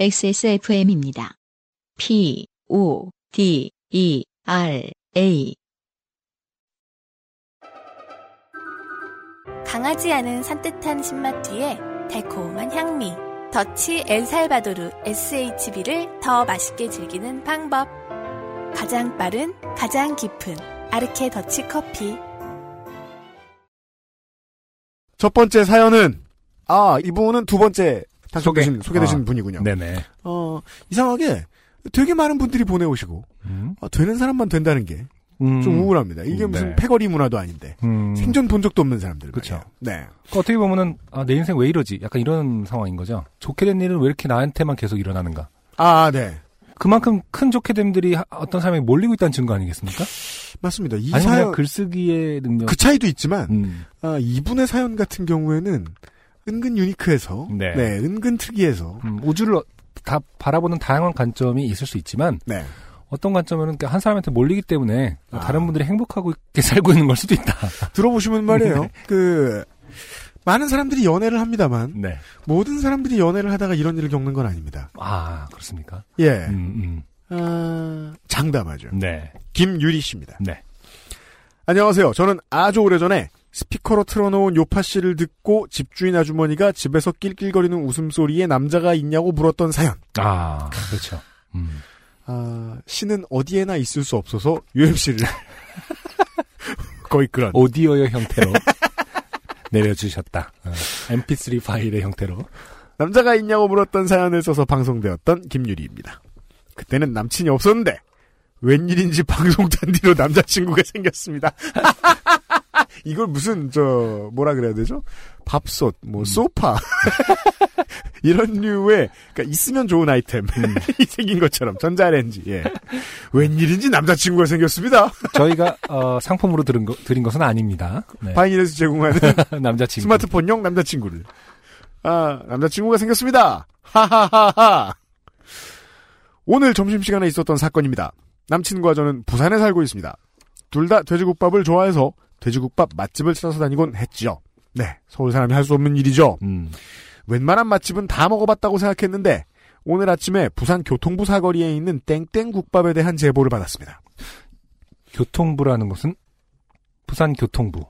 XSFM입니다. P, O, D, E, R, A. 강하지 않은 산뜻한 신맛 뒤에 달콤한 향미. 더치 엘살바도르 SHB를 더 맛있게 즐기는 방법. 가장 빠른, 가장 깊은 아르케 더치 커피. 첫 번째 사연은 아 이분은 두 번째 당첨되신 소개. 소개 되신 아. 분이군요. 네네. 어 이상하게 되게 많은 분들이 보내오시고 음. 아, 되는 사람만 된다는 게좀 음. 우울합니다. 이게 음, 무슨 네. 패거리 문화도 아닌데 음. 생전 본 적도 없는 사람들. 그쵸. 말이에요. 네. 그러니까 어떻게 보면은 아, 내 인생 왜 이러지? 약간 이런 상황인 거죠. 좋게 된 일은 왜 이렇게 나한테만 계속 일어나는가? 아 네. 그만큼 큰 좋게 됨들이 하- 어떤 사람에게 몰리고 있다는 증거 아니겠습니까? 맞습니다. 이 사연 글쓰기의 능력. 그 차이도 있지만 음. 아, 이분의 사연 같은 경우에는 은근 유니크해서 네. 네, 은근 특이해서 음, 우주를 어- 다 바라보는 다양한 관점이 있을 수 있지만 네. 어떤 관점은 한 사람한테 몰리기 때문에 아. 다른 분들이 행복하고 있게 살고 있는 걸 수도 있다. 들어보시면 말이에요. 그 많은 사람들이 연애를 합니다만 네. 모든 사람들이 연애를 하다가 이런 일을 겪는 건 아닙니다. 아 그렇습니까? 예. 음, 아, 장담하죠. 음. 네. 김유리 씨입니다. 네. 안녕하세요. 저는 아주 오래전에 스피커로 틀어놓은 요파 씨를 듣고 집주인 아주머니가 집에서 낄낄거리는 웃음소리에 남자가 있냐고 물었던 사연. 아 그렇죠. 음. 아, 씨는 어디에나 있을 수 없어서 UMC를 거의 그런. 오디오의 형태로 내려주셨다. 어, MP3 파일의 형태로. 남자가 있냐고 물었던 사연을 써서 방송되었던 김유리입니다. 그때는 남친이 없었는데 웬일인지 방송 단디로 남자친구가 생겼습니다. 이걸 무슨 저 뭐라 그래야 되죠? 밥솥, 뭐 소파 이런 류의 그러니까 있으면 좋은 아이템이 생긴 것처럼 전자레인지. 예. 웬일인지 남자친구가 생겼습니다. 저희가 어, 상품으로 들은 거, 드린 것은 아닙니다. 네. 바이닐에서 제공하는 남자친구. 스마트폰용 남자친구를. 아, 남자친구가 생겼습니다. 하하하하. 오늘 점심시간에 있었던 사건입니다. 남친과 저는 부산에 살고 있습니다. 둘 다 돼지국밥을 좋아해서 돼지국밥 맛집을 찾아서 다니곤 했지요. 네, 서울 사람이 할 수 없는 일이죠. 음. 웬만한 맛집은 다 먹어봤다고 생각했는데 오늘 아침에 부산 교통부 사거리에 있는 땡땡국밥에 대한 제보를 받았습니다. 교통부라는 것은 부산 교통부,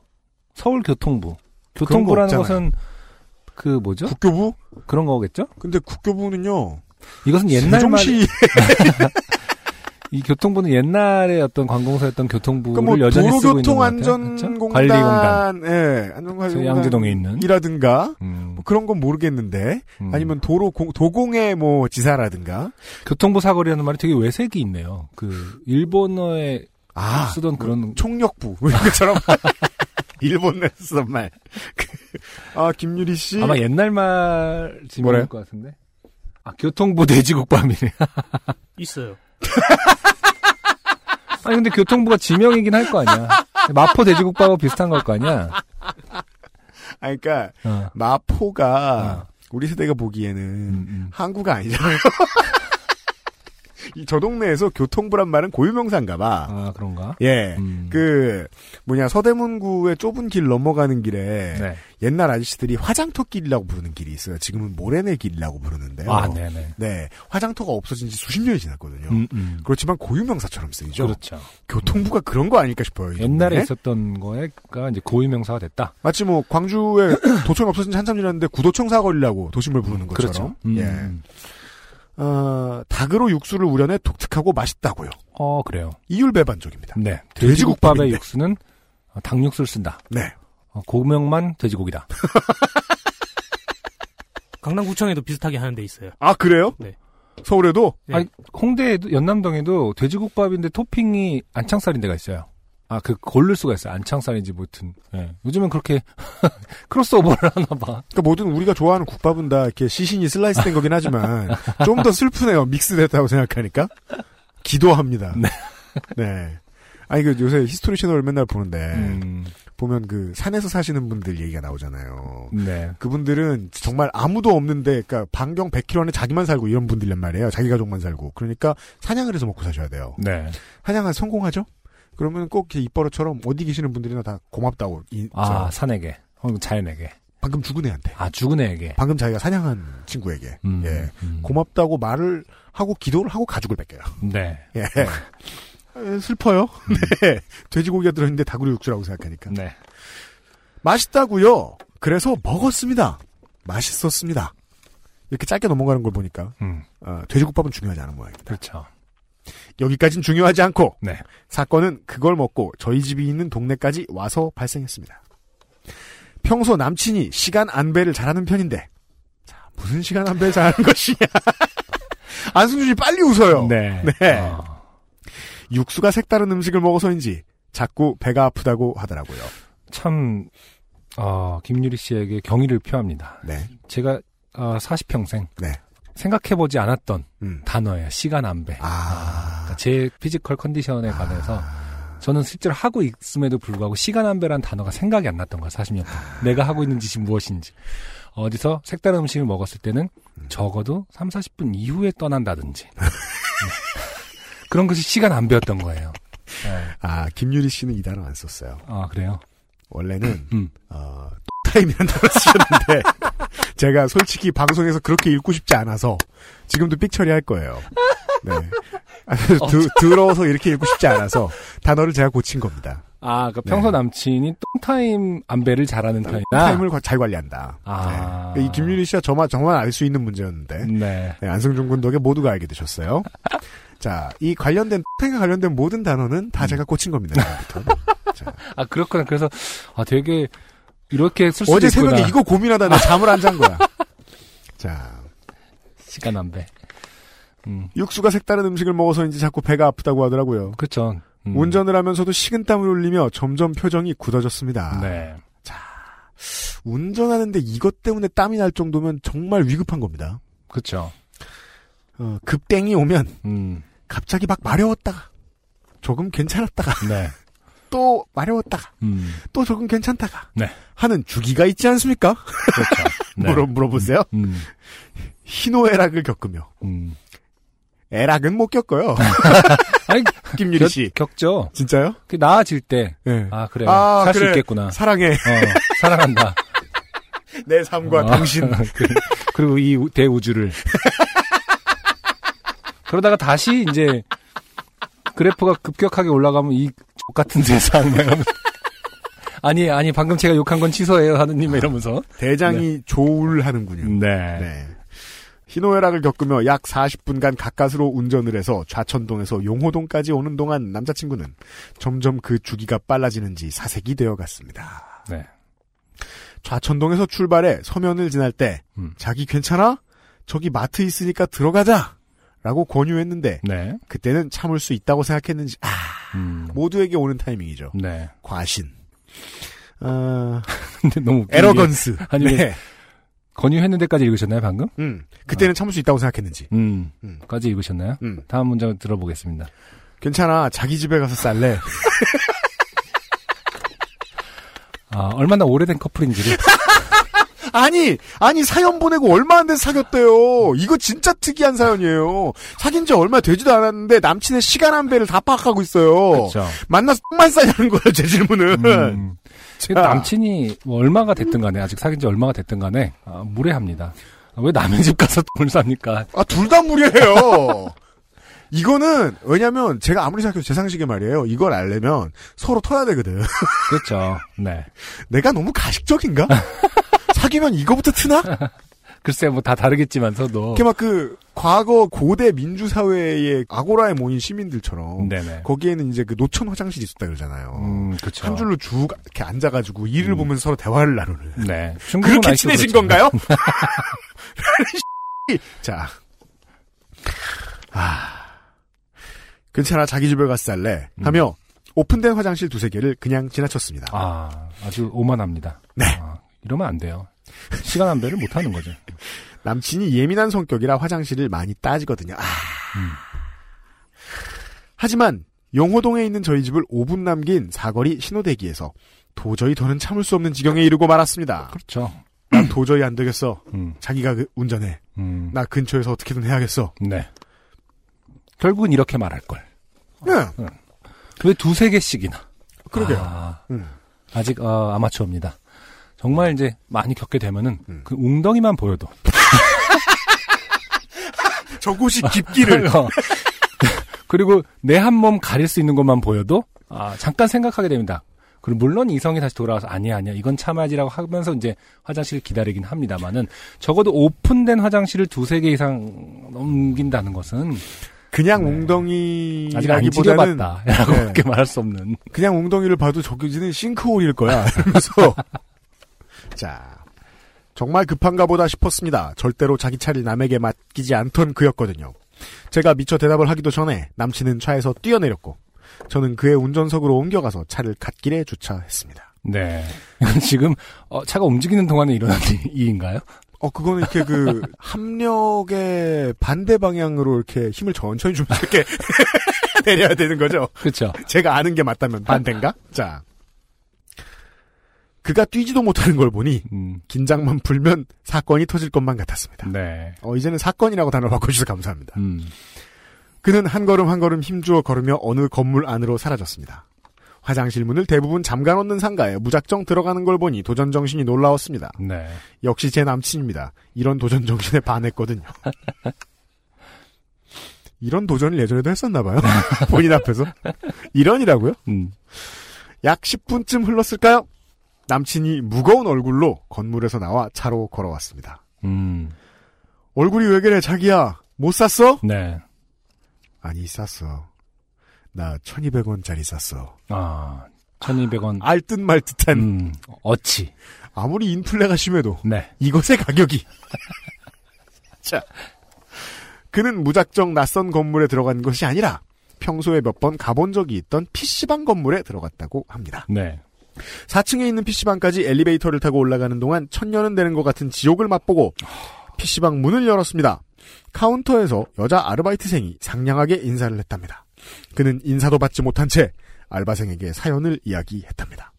서울 교통부. 교통부라는 거 것은 그 뭐죠? 국교부? 그런 거겠죠? 근데 국교부는요. 이것은 옛날 말, 이 교통부는 옛날에 어떤 관공서였던 교통부를 그뭐 여전히 쓰고 있는 것 같아요. 그렇죠? 도로교통안전공단, 관리공단. 예, 안전관리공단 양재동에 있는. 이라든가 음, 뭐 그런 건 모르겠는데 음. 아니면 도로 공, 도공의 뭐 지사라든가 교통부 사거리라는 말이 되게 외색이 있네요. 그 일본어에 아 쓰던 그런 총력부 뭐 이런 것처럼 일본에서 쓰던 말. 그, 아 김유리 씨 아마 옛날 말 뭐래요? 것 같은데. 아 교통부 돼지국밥이네. 있어요. 아니 근데 교통부가 지명이긴 할 거 아니야. 마포 돼지국밥하고 비슷한 걸 거 아니야. 아 그러니까 어. 마포가 우리 세대가 보기에는 음, 음. 항구가 아니잖아요. 이저 동네에서 교통부란 말은 고유명사인가 봐. 아 그런가? 예. 음. 그 뭐냐 서대문구의 좁은 길 넘어가는 길에 네. 옛날 아저씨들이 화장터 길이라고 부르는 길이 있어요. 지금은 모래내 길이라고 부르는데요. 아 네네. 네, 화장터가 없어진 지 수십 년이 지났거든요. 음, 음. 그렇지만 고유명사처럼 쓰이죠. 그렇죠. 교통부가 그런 거 아닐까 싶어요. 이 옛날에. 있었던 거가 이제 고유명사가 됐다. 마치 뭐 광주에 도청 없어진 지 한참 지났는데 구도청 사거리라고 도심을 부르는 것처럼. 그렇죠. 음, 예. 음. 어, 닭으로 육수를 우려내 독특하고 맛있다고요. 어 그래요. 이율배반적입니다. 네. 돼지국밥의 육수는 어, 닭육수를 쓴다. 네. 어, 고명만 돼지고기다. 강남구청에도 비슷하게 하는 데 있어요. 아 그래요? 네. 서울에도 네. 아니, 홍대에도 연남동에도 돼지국밥인데 토핑이 안창살인 데가 있어요. 아, 그 고를 수가 있어요. 안창살인지 뭐든. 예. 요즘은 그렇게 크로스오버를 하나 봐. 그러니까 뭐든 우리가 좋아하는 국밥은 다 이렇게 시신이 슬라이스 된 거긴 하지만 좀 더 슬프네요. 믹스됐다고 생각하니까 기도합니다. 네. 네. 아니 그 요새 히스토리 채널을 맨날 보는데 음, 보면 그 산에서 사시는 분들 얘기가 나오잖아요. 네. 그분들은 정말 아무도 없는데 그러니까 반경 100km 안에 자기만 살고 이런 분들란 말이에요. 자기 가족만 살고. 그러니까 사냥을 해서 먹고 사셔야 돼요. 네. 사냥은 성공하죠? 그러면 꼭 이렇게 입버릇처럼 어디 계시는 분들이나 다 고맙다고 이, 아, 저, 산에게. 어, 자연에게. 방금 죽은 애한테. 아, 죽은 애에게. 방금 자기가 사냥한 친구에게. 음, 예. 음. 고맙다고 말을 하고 기도를 하고 가죽을 뺏겨요. 네. 예. 에, 슬퍼요. 네. 돼지고기가 들어있는데 다구리 육수라고 생각하니까. 네. 맛있다고요. 그래서 먹었습니다. 맛있었습니다. 이렇게 짧게 넘어가는 걸 보니까 음, 어, 돼지국밥은 중요하지 않은 모양입니다. 그렇죠. 여기까진 중요하지 않고 네. 사건은 그걸 먹고 저희 집이 있는 동네까지 와서 발생했습니다. 평소 남친이 시간 안배를 잘하는 편인데 자, 무슨 시간 안배를 잘하는 것이냐 안승준이 빨리 웃어요. 네. 네. 어, 육수가 색다른 음식을 먹어서인지 자꾸 배가 아프다고 하더라고요. 참, 어, 김유리 씨에게 경의를 표합니다. 네. 제가, 어, 40평생. 네. 생각해보지 않았던 음. 단어예요. 시간 안배. 아. 그러니까 제 physical 컨디션에 관해서 저는 실제로 하고 있음에도 불구하고 시간 안배란 단어가 생각이 안 났던 거야, 40년 동안. 내가 하고 있는 짓이 무엇인지. 어디서 색다른 음식을 먹었을 때는 적어도 3, 40분 이후에 떠난다든지. 네. 그런 것이 시간 안배였던 거예요. 네. 아, 김유리 씨는 이 단어 안 썼어요. 아, 그래요? 원래는 음. 어, 타임이라는 단어 쓰셨는데 제가 솔직히 방송에서 그렇게 읽고 싶지 않아서 지금도 삑 처리할 거예요. 네. 아, 드, 더러워서 이렇게 읽고 싶지 않아서 단어를 제가 고친 겁니다. 아, 그 평소 네. 남친이 똥타임 안배를 잘하는 편이다. 타임을 과- 잘 관리한다. 아. 네. 이 김유리 씨와 저만 저만 알수 있는 문제였는데 네. 네, 안승준 군 덕에 모두가 알게 되셨어요. 자, 이 관련된 타임과 관련된 모든 단어는 다 제가 고친 겁니다. 자, 아, 그렇구나. 그래서, 아, 되게, 이렇게 쓸 수도 어제 있구나. 새벽에 이거 고민하다 나 잠을 안 잔 거야. 자, 시간 안배. 음, 육수가 색다른 음식을 먹어서인지 자꾸 배가 아프다고 하더라고요. 그렇죠. 음. 운전을 하면서도 식은땀을 흘리며 점점 표정이 굳어졌습니다. 네. 운전하는데 이것 때문에 땀이 날 정도면 정말 위급한 겁니다. 그렇죠. 어, 급땡이 오면 음, 갑자기 막 마려웠다가 조금 괜찮았다가 네. 또 마려웠다가 음, 또 조금 괜찮다가 네. 하는 주기가 있지 않습니까? 그렇죠. 네. 물어 물어보세요. 음, 희노애락을 겪으며 음. 애락은 못 겪어요. 아니, 김유리 씨 겪, 죠 진짜요? 그 나아질 때, 네. 아, 그래. 아, 살수 그래. 있겠구나. 사랑해 어, 사랑한다. 내 삶과 어, 당신. 그- 그리고 이 우- 대우주를. 그러다가 다시 이제 그래프가 급격하게 올라가면 이 X 같은 세상 아니 아니 방금 제가 욕한 건 취소해요 하느님 이러면서 대장이 조울하는군요. 네. 네. 희노애락을 겪으며 약 40분간 가까스로 운전을 해서 좌천동에서 용호동까지 오는 동안 남자친구는 점점 그 주기가 빨라지는지 사색이 되어갔습니다. 네. 좌천동에서 출발해 서면을 지날 때 음. 자기 괜찮아? 저기 마트 있으니까 들어가자! 라고 권유했는데 네. 그때는 참을 수 있다고 생각했는지 아, 음. 모두에게 오는 타이밍이죠. 네. 과신. 어, 근데 너무 에러건스. 아니, 네. 권유했는 데까지 읽으셨나요 방금? 음, 그때는 참을 수 있다고 생각했는지. 음. 음. 까지 읽으셨나요? 음. 다음 문장 들어보겠습니다. 괜찮아. 자기 집에 가서 쌀래. 아, 얼마나 오래된 커플인지를. 아니, 아니, 사연 보내고 얼마 안 돼서 사귀었대요. 이거 진짜 특이한 사연이에요. 사귄 지 얼마 되지도 않았는데 남친의 시간 한 배를 다 파악하고 있어요. 그렇죠. 만나서 똥만 싸냐는 거예요, 제 질문은. 음. 자. 남친이 뭐 얼마가 됐든 간에 아직 사귄 지 얼마가 됐든 간에 아, 무례합니다. 아, 왜 남의 집 가서 똥을 쌉니까? 아, 둘 다 무리해요. 이거는, 왜냐면, 제가 아무리 생각해도 제 상식에 말이에요. 이걸 알려면 서로 터야 되거든. 그렇죠. 네. 내가 너무 가식적인가? 사귀면 이거부터 트나? 글쎄 뭐 다 다르겠지만서도. 이렇게 막 그, 과거 고대 민주 사회의 아고라에 모인 시민들처럼. 네네. 거기에는 이제 그 노천 화장실이 있었다 그러잖아요. 음, 그렇죠. 한 줄로 쭉 이렇게 앉아가지고 일을 보면서 서로 대화를 나누는. 네. 그렇게 친해진. 건가요? 자, 아, 괜찮아 자기 집에 가서 살래 하며 오픈된 화장실 두세 개를 그냥 지나쳤습니다. 아, 아주 오만합니다. 네. 아, 이러면 안 돼요. 시간 안배를 못 하는 거죠. 남친이 예민한 성격이라 화장실을 많이 따지거든요. 아. 음. 하지만 용호동에 있는 저희 집을 5분 남긴 사거리 신호대기에서 도저히 더는 참을 수 없는 지경에 이르고 말았습니다. 그렇죠. 난 도저히 안 되겠어. 음, 자기가 그 운전해. 음, 나 근처에서 어떻게든 해야겠어. 네. 결국은 이렇게 말할 걸. 예, 왜 두세 개씩이나? 그러게요. 아, 음. 아직 어, 아마추어입니다. 정말 이제 많이 겪게 되면은 음. 그 웅덩이만 보여도 저곳이 깊기를 어. 그리고 내 한 몸 가릴 수 있는 것만 보여도 아 잠깐 생각하게 됩니다. 그리고 물론 이성이 다시 돌아와서 아니야 아니야 이건 참아야지라고 하면서 이제 화장실을 기다리긴 합니다만은 적어도 오픈된 화장실을 두세 개 이상 넘긴다는 것은 그냥 네. 웅덩이 아직 안 찌려봤다라고 네. 밖에 말할 수 없는 그냥 웅덩이를 봐도 저기는 싱크홀일 거야. 이러면서 자 정말 급한가 보다 싶었습니다. 절대로 자기 차를 남에게 맡기지 않던 그였거든요. 제가 미처 대답을 하기도 전에 남친은 차에서 뛰어내렸고 저는 그의 운전석으로 옮겨가서 차를 갓길에 주차했습니다. 네 지금 어, 차가 움직이는 동안에 일어난 일인가요? 어 그거는 이렇게 그 합력의 반대 방향으로 이렇게 힘을 천천히 주면서 이렇게 내려야 되는 거죠. 그렇죠. 제가 아는 게 맞다면 반대인가? 자. 그가 뛰지도 못하는 걸 보니 음, 긴장만 풀면 사건이 터질 것만 같았습니다. 네. 어, 이제는 사건이라고 단어를 바꿔주셔서 감사합니다. 음, 그는 한 걸음 한 걸음 힘주어 걸으며 어느 건물 안으로 사라졌습니다. 화장실 문을 대부분 잠가 놓는 상가에 무작정 들어가는 걸 보니 도전 정신이 놀라웠습니다. 네. 역시 제 남친입니다. 이런 도전 정신에 반했거든요. 이런 도전을 예전에도 했었나 봐요. 본인 앞에서. 이런이라고요? 음, 약 10분쯤 흘렀을까요? 남친이 무거운 얼굴로 건물에서 나와 차로 걸어왔습니다. 음, 얼굴이 왜 그래 자기야? 못 샀어? 네. 아니 쌌어. 나 1200원짜리 쌌어. 아, 1200원. 알듯 말듯한 음, 어치. 아무리 인플레가 심해도 네. 이것의 가격이. 자, 그는 무작정 낯선 건물에 들어간 것이 아니라 평소에 몇 번 가본 적이 있던 PC방 건물에 들어갔다고 합니다. 네. 4층에 있는 PC방까지 엘리베이터를 타고 올라가는 동안 천년은 되는 것 같은 지옥을 맛보고 PC방 문을 열었습니다. 카운터에서 여자 아르바이트생이 상냥하게 인사를 했답니다. 그는 인사도 받지 못한 채 알바생에게 사연을 이야기했답니다.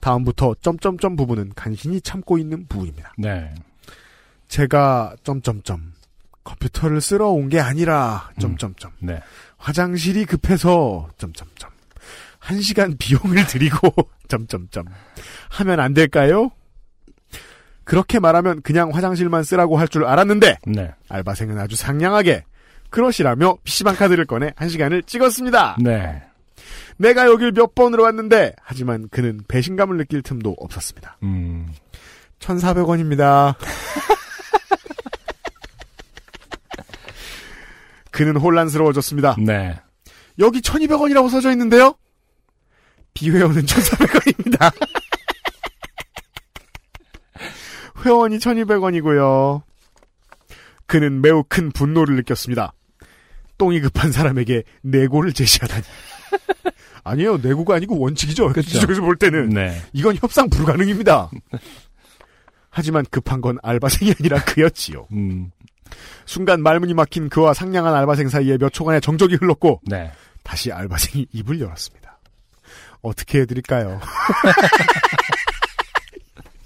다음부터 점점점 부분은 간신히 참고 있는 부분입니다. 네. 제가 점점점 컴퓨터를 쓰러 온게 아니라 점점점 네. 화장실이 급해서 점점점 한 시간 비용을 들이고 점점점 하면 안 될까요? 그렇게 말하면 그냥 화장실만 쓰라고 할 줄 알았는데 네. 알바생은 아주 상냥하게 그러시라며 PC방 카드를 꺼내 한 시간을 찍었습니다. 네. 내가 여길 몇 번으로 왔는데 하지만 그는 배신감을 느낄 틈도 없었습니다. 음, 1,400원입니다. 그는 혼란스러워졌습니다. 네. 여기 1200원이라고 써져 있는데요? 비회원은 1400원입니다. 회원이 1200원이고요. 그는 매우 큰 분노를 느꼈습니다. 똥이 급한 사람에게 내고를 제시하다니. 아니에요. 내고가 아니고 원칙이죠. 그쵸. 이쪽에서 볼 때는. 네. 이건 협상 불가능입니다. 하지만 급한 건 알바생이 아니라 그였지요. 음, 순간 말문이 막힌 그와 상냥한 알바생 사이에 몇 초간의 정적이 흘렀고 네. 다시 알바생이 입을 열었습니다. 어떻게 해드릴까요?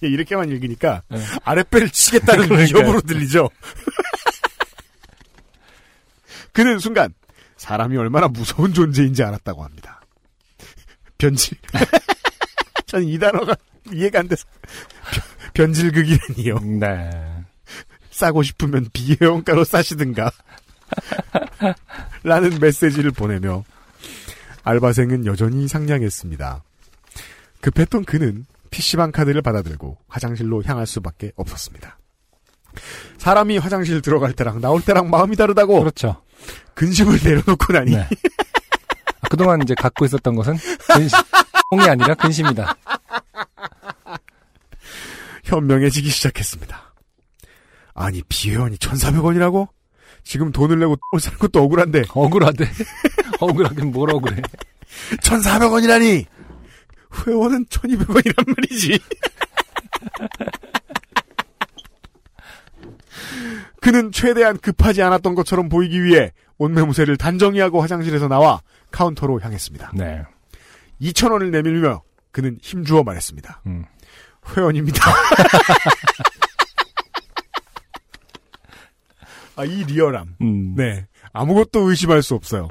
예, 이렇게만 읽으니까 네. 아랫배를 치겠다는. 위협으로 들리죠. 그는 순간 사람이 얼마나 무서운 존재인지 알았다고 합니다. 변질. 전이 단어가 이해가 안 돼서 변- 변질극이라니요. 네. 싸고 싶으면 비회원가로 싸시든가. 라는 메시지를 보내며 알바생은 여전히 상냥했습니다. 급했던 그는 PC방 카드를 받아들고 화장실로 향할 수밖에 없었습니다. 사람이 화장실 들어갈 때랑 나올 때랑 마음이 다르다고 그렇죠. 근심을 내려놓고 나니 네. 아, 그동안 이제 갖고 있었던 것은 근심, 똥이 아니라 근심이다. 현명해지기 시작했습니다. 아니 비회원이 1,400원이라고? 지금 돈을 내고 똥을 사는 것도 억울한데 억울하대. 억울하긴 뭘 억울해. 1,400원이라니! 회원은 1,200원이란 말이지. 그는 최대한 급하지 않았던 것처럼 보이기 위해 옷매무새를 단정히 하고 화장실에서 나와 카운터로 향했습니다. 네. 2,000원을 내밀며 그는 힘주어 말했습니다. 음. 회원입니다. 아, 이 리얼함. 음. 네. 아무것도 의심할 수 없어요.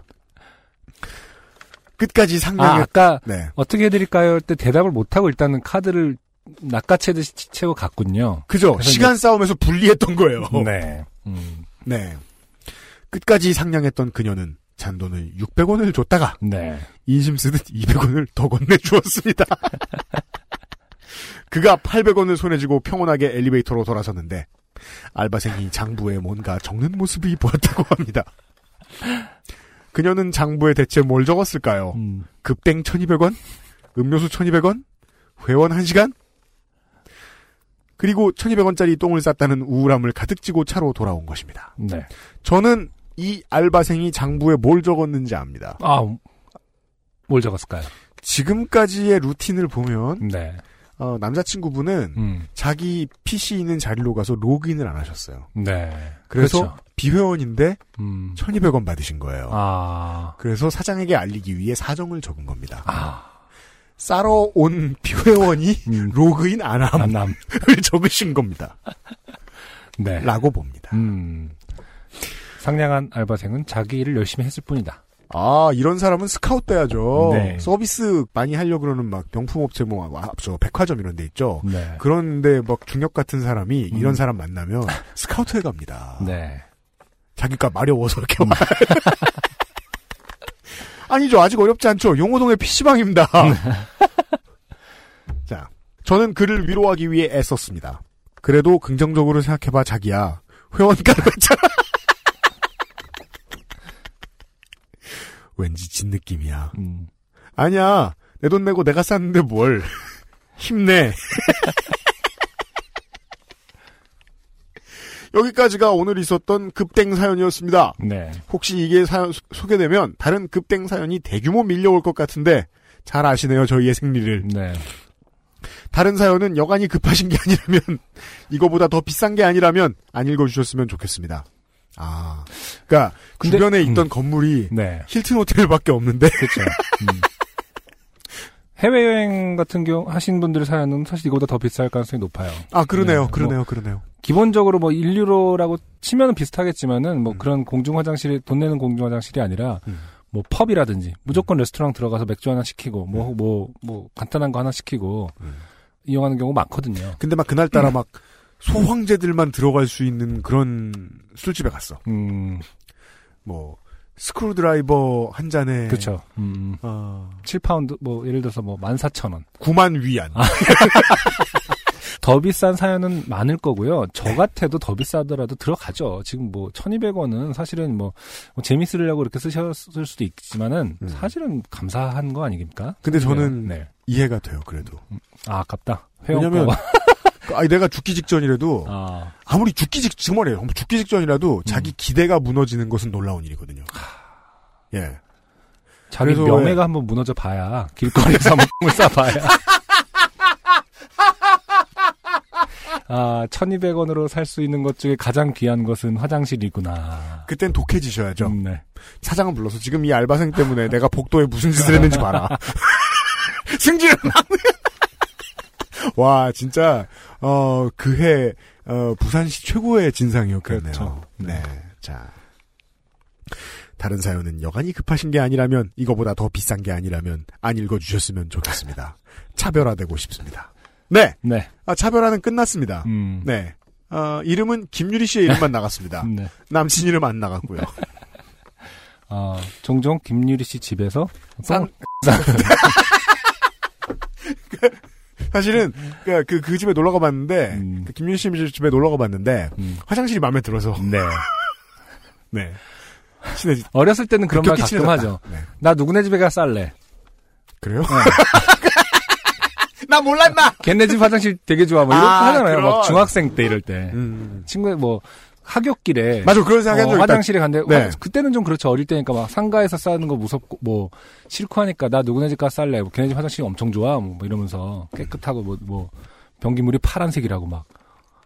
끝까지 아, 상냥했, 아까 네. 어떻게 해드릴까요? 할 때 대답을 못하고 일단은 카드를 낚아채듯이 치- 채고 갔군요. 그죠? 시간 싸움에서 불리했던 거예요. 네. 음, 네. 끝까지 상냥했던 그녀는 잔돈을 600원을 줬다가 네. 인심 쓰듯 200원을 더 건네주었습니다. 그가 800원을 손에 쥐고 평온하게 엘리베이터로 돌아섰는데 알바생이 장부에 뭔가 적는 모습이 보였다고 합니다. 그녀는 장부에 대체 뭘 적었을까요? 음, 급땡 1200원? 음료수 1200원? 회원 1시간? 그리고 1200원짜리 똥을 쌌다는 우울함을 가득 쥐고 차로 돌아온 것입니다. 네. 저는 이 알바생이 장부에 뭘 적었는지 압니다. 아, 뭘 적었을까요? 지금까지의 루틴을 보면 네. 어, 남자친구분은 음, 자기 PC 있는 자리로 가서 로그인을 안 하셨어요. 네. 그래서 그렇죠. 비회원인데 음, 1200원 받으신 거예요. 아, 그래서 사장에게 알리기 위해 사정을 적은 겁니다. 아, 싸러 온 비회원이 음, 로그인 안 함을 안남. 적으신 겁니다. 네. 라고 봅니다. 음, 상냥한 알바생은 자기 일을 열심히 했을 뿐이다. 아, 이런 사람은 스카웃 돼야죠. 네. 서비스 많이 하려고 그러는 막 명품업체 뭐, 아, 저 백화점 이런 데 있죠. 네. 그런데 막 중력 같은 사람이 음. 이런 사람 만나면 스카우트 해 갑니다. 네. 자기가 마려워서 이렇게 와. 아니죠. 아직 어렵지 않죠. 용호동의 PC방입니다. 자, 저는 그를 위로하기 위해 애썼습니다. 그래도 긍정적으로 생각해봐, 자기야. 회원가로 했잖아. 왠지 진 느낌이야. 음, 아니야. 내 돈 내고 내가 쌌는데 뭘. 힘내. 여기까지가 오늘 있었던 급땡 사연이었습니다. 네. 혹시 이게 사연 소- 소개되면 다른 급땡 사연이 대규모 밀려올 것 같은데 잘 아시네요 저희의 생리를 네. 다른 사연은 여간이 급하신 게 아니라면 이거보다 더 비싼 게 아니라면 안 읽어주셨으면 좋겠습니다 아 그러니까 근데- 주변에 있던 건물이 네. 힐튼 호텔밖에 없는데 그렇죠. 음. 해외여행 같은 경우 하신 분들의 사연은 사실 이거보다 더 비쌀 가능성이 높아요. 아 그러네요 네, 그러네요 그러네요 기본적으로 뭐 1유로라고 치면은 비슷하겠지만은 뭐 음. 그런 공중 화장실이 돈 내는 공중 화장실이 아니라 음. 뭐 펍이라든지 무조건 레스토랑 들어가서 맥주 하나 시키고 뭐뭐뭐 간단한 거 하나 시키고 음. 이용하는 경우 많거든요. 근데 막 그날 따라 막 소황제들만 들어갈 수 있는 그런 술집에 갔어 음, 뭐 스크루드라이버 한 잔에 그렇죠. 음, 어, 7파운드 뭐 예를 들어서 뭐 14,000원. 9만 위안 더 비싼 사연은 많을 거고요. 저 같아도 더 비싸더라도 들어가죠. 지금 뭐 1,200원은 사실은 뭐, 뭐 재밌으려고 이렇게 쓰셨을 수도 있지만은 음. 사실은 감사한 거 아닙니까? 근데 저는 네. 이해가 돼요 그래도 아, 아깝다. 왜냐면 회원가가. 아니 내가 죽기 직전이라도 아, 아무리 죽기 직 정말이에요. 죽기 직전이라도 음. 자기 기대가 무너지는 것은 놀라운 일이거든요. 예. 자기 그래서 명예가 한번 무너져 봐야 길거리에서 한번 싸봐야. 아, 1200원으로 살 수 있는 것 중에 가장 귀한 것은 화장실이구나. 그땐 독해지셔야죠. 음, 네. 사장을 불러서 지금 이 알바생 때문에 내가 복도에 무슨 짓을 했는지 봐라. 승질을 막. 와 진짜 어 그해 어 부산시 최고의 진상이었겠네요. 그렇죠. 네. 자. 다른 사연은 여간이 급하신 게 아니라면 이거보다 더 비싼 게 아니라면 안 읽어주셨으면 좋겠습니다. 차별화되고 싶습니다. 네, 네. 아, 차별화는 끝났습니다. 음. 네, 어, 이름은 김유리 씨의 이름만 나갔습니다. 네. 남친 이름 안 나갔고요. 어, 종종 김유리 씨 집에서 쌍- 사실은 그, 그, 그 집에 놀러 가봤는데 음. 그 김유리 씨 집에 놀러 가봤는데 음. 화장실이 마음에 들어서 네. 네 친해지 어렸을 때는 그런 말 가끔 친해졌다. 하죠. 네. 나 누구네 집에 가 쌀래. 그래요? 나 몰라 임마. 걔네 집 화장실 되게 좋아. 뭐 이렇게 아, 하잖아요. 그럼. 막 중학생 때 이럴 때. 음. 친구 뭐 학교길에 맞아 그런 생각한 어. 화장실에 간대. 네. 화- 그때는 좀 그렇죠. 어릴 때니까 막 상가에서 싸는 거 무섭고 뭐 싫고 하니까 나 누구네 집가 쌀래. 뭐 걔네 집 화장실이 엄청 좋아. 뭐 이러면서 깨끗하고 뭐 뭐 변기물이 파란색이라고 막.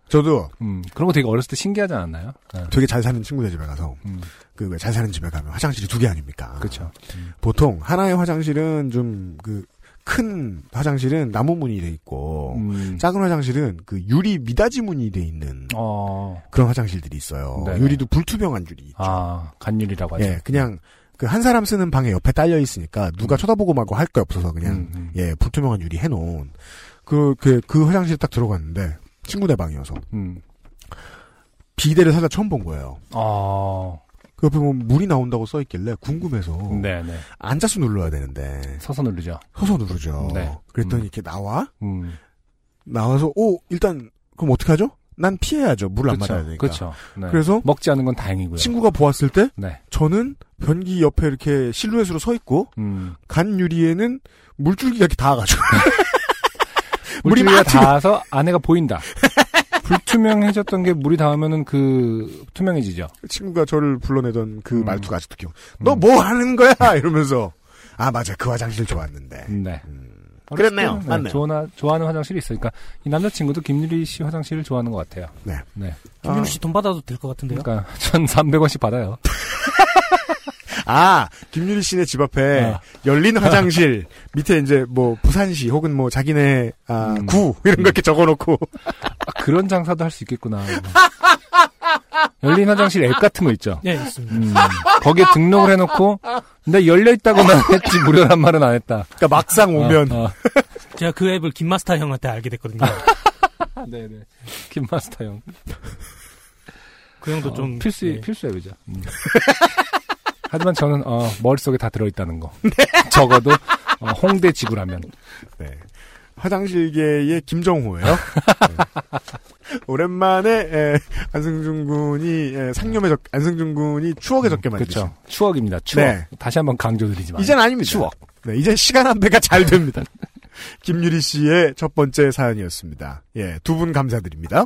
저도 음, 그런 거 되게 어렸을 때 신기하지 않았나요? 네. 되게 잘 사는 친구들 집에 가서 음, 그왜잘 사는 집에 가면 화장실이 두 개 아닙니까? 그렇죠. 음. 보통 하나의 화장실은 좀 그 큰 화장실은 나무 문이 돼 있고 음. 작은 화장실은 그 유리 미닫이 문이 돼 있는 어, 그런 화장실들이 있어요. 네네. 유리도 불투명한 유리 있죠. 아, 간율이라고 하죠. 예, 그냥 그 한 사람 쓰는 방에 옆에 딸려 있으니까 누가 쳐다보고 말고 할거 없어서 그냥 음, 음. 예 불투명한 유리 해놓은 그, 그, 그 화장실에 딱 들어갔는데, 친구네 방이어서. 음. 비대를 살다 처음 본 거예요. 어, 그 옆에 보면 물이 나온다고 써 있길래 궁금해서. 네네. 앉아서 눌러야 되는데, 서서 누르죠. 서서 누르죠. 네. 그랬더니 음. 이렇게 나와? 음. 나와서, 오, 일단, 그럼 어떡하죠? 난 피해야죠. 물을 안 그쵸, 맞아야 되니까. 그렇죠. 네. 그래서 먹지 않은 건 다행이고요. 친구가 보았을 때, 네. 저는 변기 옆에 이렇게 실루엣으로 서 있고, 음. 간 유리에는 물줄기가 이렇게 닿아가지고. 물이 막 닿아서 안에가 보인다. 불투명해졌던 게 물이 닿으면은 그 투명해지죠. 친구가 저를 불러내던 그 음. 말투가 아직도 기억. 너뭐 하는 거야? 이러면서. 아, 맞아. 그 화장실 좋았는데. 네. 음. 그랬네요. 때는, 맞네요. 좋아하, 좋아하는 화장실이 있으니까 이 남자친구도 김유리 씨 화장실을 좋아하는 것 같아요. 네. 네. 김윤우 씨돈 받아도 될 것 같은데요? 그러니까 1,300원씩 받아요. 아, 김유리 씨네 집 앞에 아. 열린 화장실 밑에 이제 뭐 부산시 혹은 뭐 자기네 아, 음. 구 이런 거 이렇게 적어놓고 아, 그런 장사도 할 수 있겠구나. 열린 화장실 앱 같은 거 있죠. 네, 있습니다. 음, 거기에 등록을 해놓고 근데 열려 있다고만 했지 무료란 말은 안 했다. 그러니까 막상 오면 어, 어. 제가 그 앱을 김마스터 형한테 알게 됐거든요. 네네. 김마스터 형. 그 형도 어, 좀 필수 네. 필수 앱이죠. 음. 하지만 저는 어, 머릿속에 다 들어있다는 거. 적어도 어, 홍대 지구라면. 네. 화장실계의 김정호예요. 네. 오랜만에 에, 안승준 군이 에, 상념에 적 안승준 군이 추억에 적게 만드신. 그렇죠. 추억입니다. 추억. 네. 다시 한번 강조드리지만. 이젠 아닙니다. 추억. 네, 이젠 시간 안배가 잘 됩니다. 김유리 씨의 첫 번째 사연이었습니다. 예, 두 분 감사드립니다.